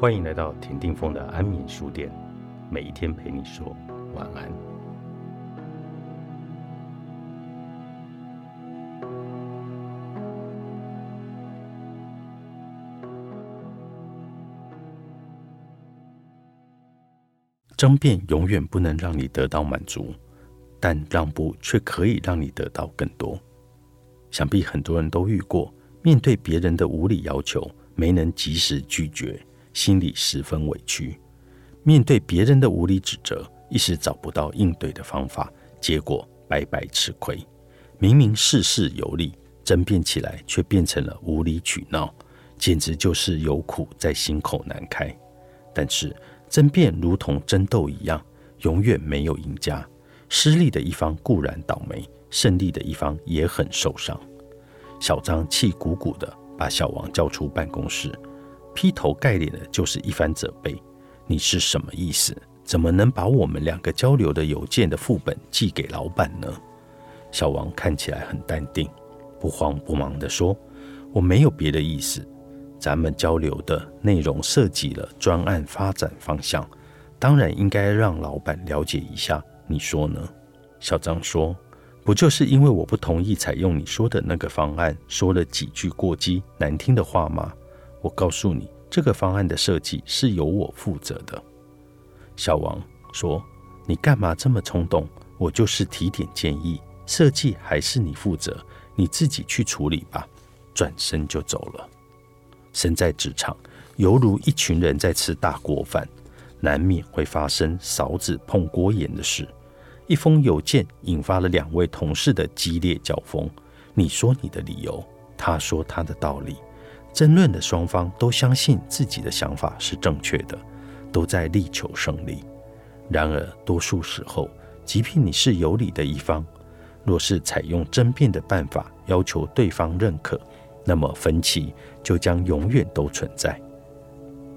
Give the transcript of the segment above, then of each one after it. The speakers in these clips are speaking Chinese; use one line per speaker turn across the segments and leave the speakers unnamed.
欢迎来到田定峰的安眠书店，每一天陪你说晚安。争辩永远不能让你得到满足，但让步却可以让你得到更多。想必很多人都遇过，面对别人的无理要求，没能及时拒绝，心里十分委屈；面对别人的无理指责，一时找不到应对的方法，结果白白吃亏。明明事事有理，争辩起来却变成了无理取闹，简直就是有苦在心口难开。但是，争辩如同争斗一样，永远没有赢家。失利的一方固然倒霉，胜利的一方也很受伤。小张气鼓鼓的把小王叫出办公室，劈头盖脸的就是一番责备：“你是什么意思？怎么能把我们两个交流的邮件的副本寄给老板呢？”小王看起来很淡定，不慌不忙地说：“我没有别的意思。”咱们交流的内容涉及了专案发展方向，当然应该让老板了解一下。你说呢？小张说：“不就是因为我不同意采用你说的那个方案，说了几句过激难听的话吗？我告诉你，这个方案的设计是由我负责的。”小王说：“你干嘛这么冲动？我就是提点建议，设计还是你负责，你自己去处理吧。”转身就走了。身在职场，犹如一群人在吃大锅饭，难免会发生勺子碰锅沿的事。一封邮件引发了两位同事的激烈交锋，你说你的理由，他说他的道理，争论的双方都相信自己的想法是正确的，都在力求胜利。然而，多数时候，即便你是有理的一方，若是采用争辩的办法要求对方认可，那么分歧就将永远都存在。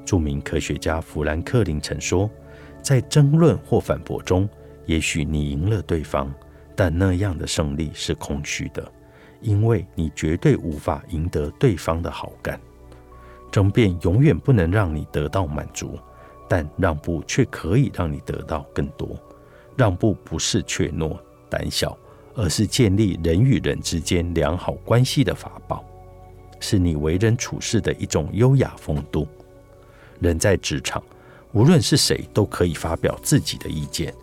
著名科学家富兰克林曾说：“在争论或反驳中，也许你赢了对方，但那样的胜利是空虚的，因为你绝对无法赢得对方的好感。争辩永远不能让你得到满足，但让步却可以让你得到更多。让步不是怯懦、胆小，而是建立人与人之间良好关系的法宝。”是你为人处事的一种优雅风度。人在职场，无论是谁，都可以发表自己的意见。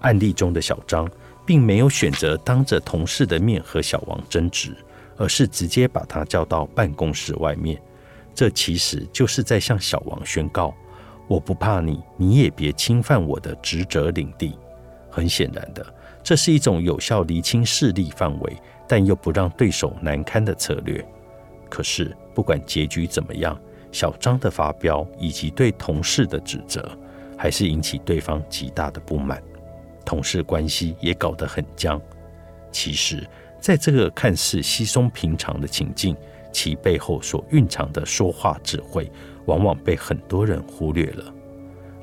案例中的小张，并没有选择当着同事的面和小王争执，而是直接把他叫到办公室外面。这其实就是在向小王宣告：我不怕你，你也别侵犯我的职责领地。很显然的，这是一种有效厘清势力范围，但又不让对手难堪的策略。可是，不管结局怎么样，小张的发飙以及对同事的指责，还是引起对方极大的不满，同事关系也搞得很僵。其实，在这个看似稀松平常的情境，其背后所蕴藏的说话智慧，往往被很多人忽略了。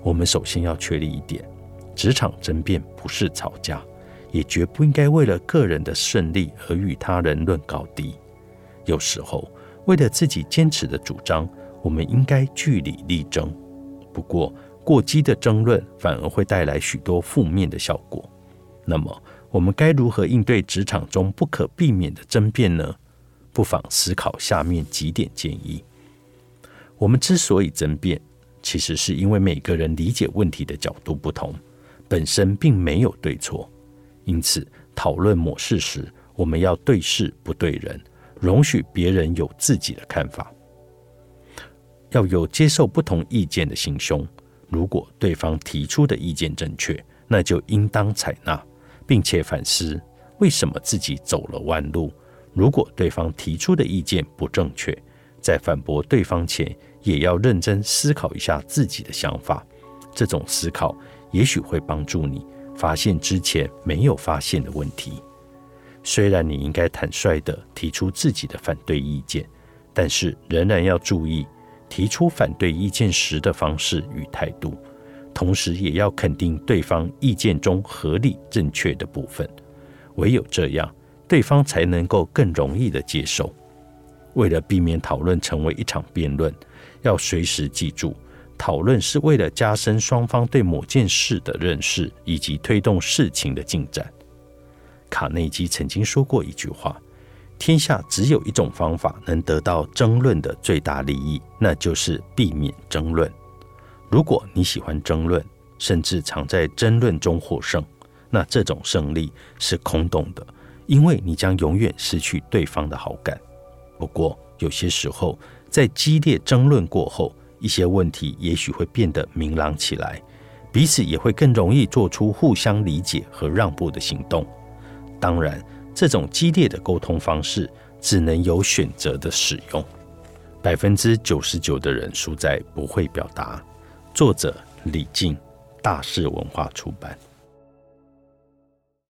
我们首先要确立一点：职场争辩不是吵架，也绝不应该为了个人的胜利而与他人论高低。有时候，为了自己坚持的主张，我们应该据理力争。不过，过激的争论反而会带来许多负面的效果。那么，我们该如何应对职场中不可避免的争辩呢？不妨思考下面几点建议。我们之所以争辩，其实是因为每个人理解问题的角度不同，本身并没有对错。因此，讨论模式时，我们要对事不对人。容许别人有自己的看法，要有接受不同意见的心胸。如果对方提出的意见正确，那就应当采纳，并且反思为什么自己走了弯路。如果对方提出的意见不正确，在反驳对方前，也要认真思考一下自己的想法。这种思考也许会帮助你发现之前没有发现的问题。虽然你应该坦率地提出自己的反对意见，但是仍然要注意提出反对意见时的方式与态度，同时也要肯定对方意见中合理正确的部分。唯有这样，对方才能够更容易的接受。为了避免讨论成为一场辩论，要随时记住，讨论是为了加深双方对某件事的认识，以及推动事情的进展。卡内基曾经说过一句话：“天下只有一种方法能得到争论的最大利益，那就是避免争论。如果你喜欢争论，甚至常在争论中获胜，那这种胜利是空洞的，因为你将永远失去对方的好感。不过，有些时候，在激烈争论过后，一些问题也许会变得明朗起来，彼此也会更容易做出互相理解和让步的行动。当然，这种激烈的沟通方式只能有选择的使用。百分之九十九的人输在不会表达。作者：李静，大是文化出版。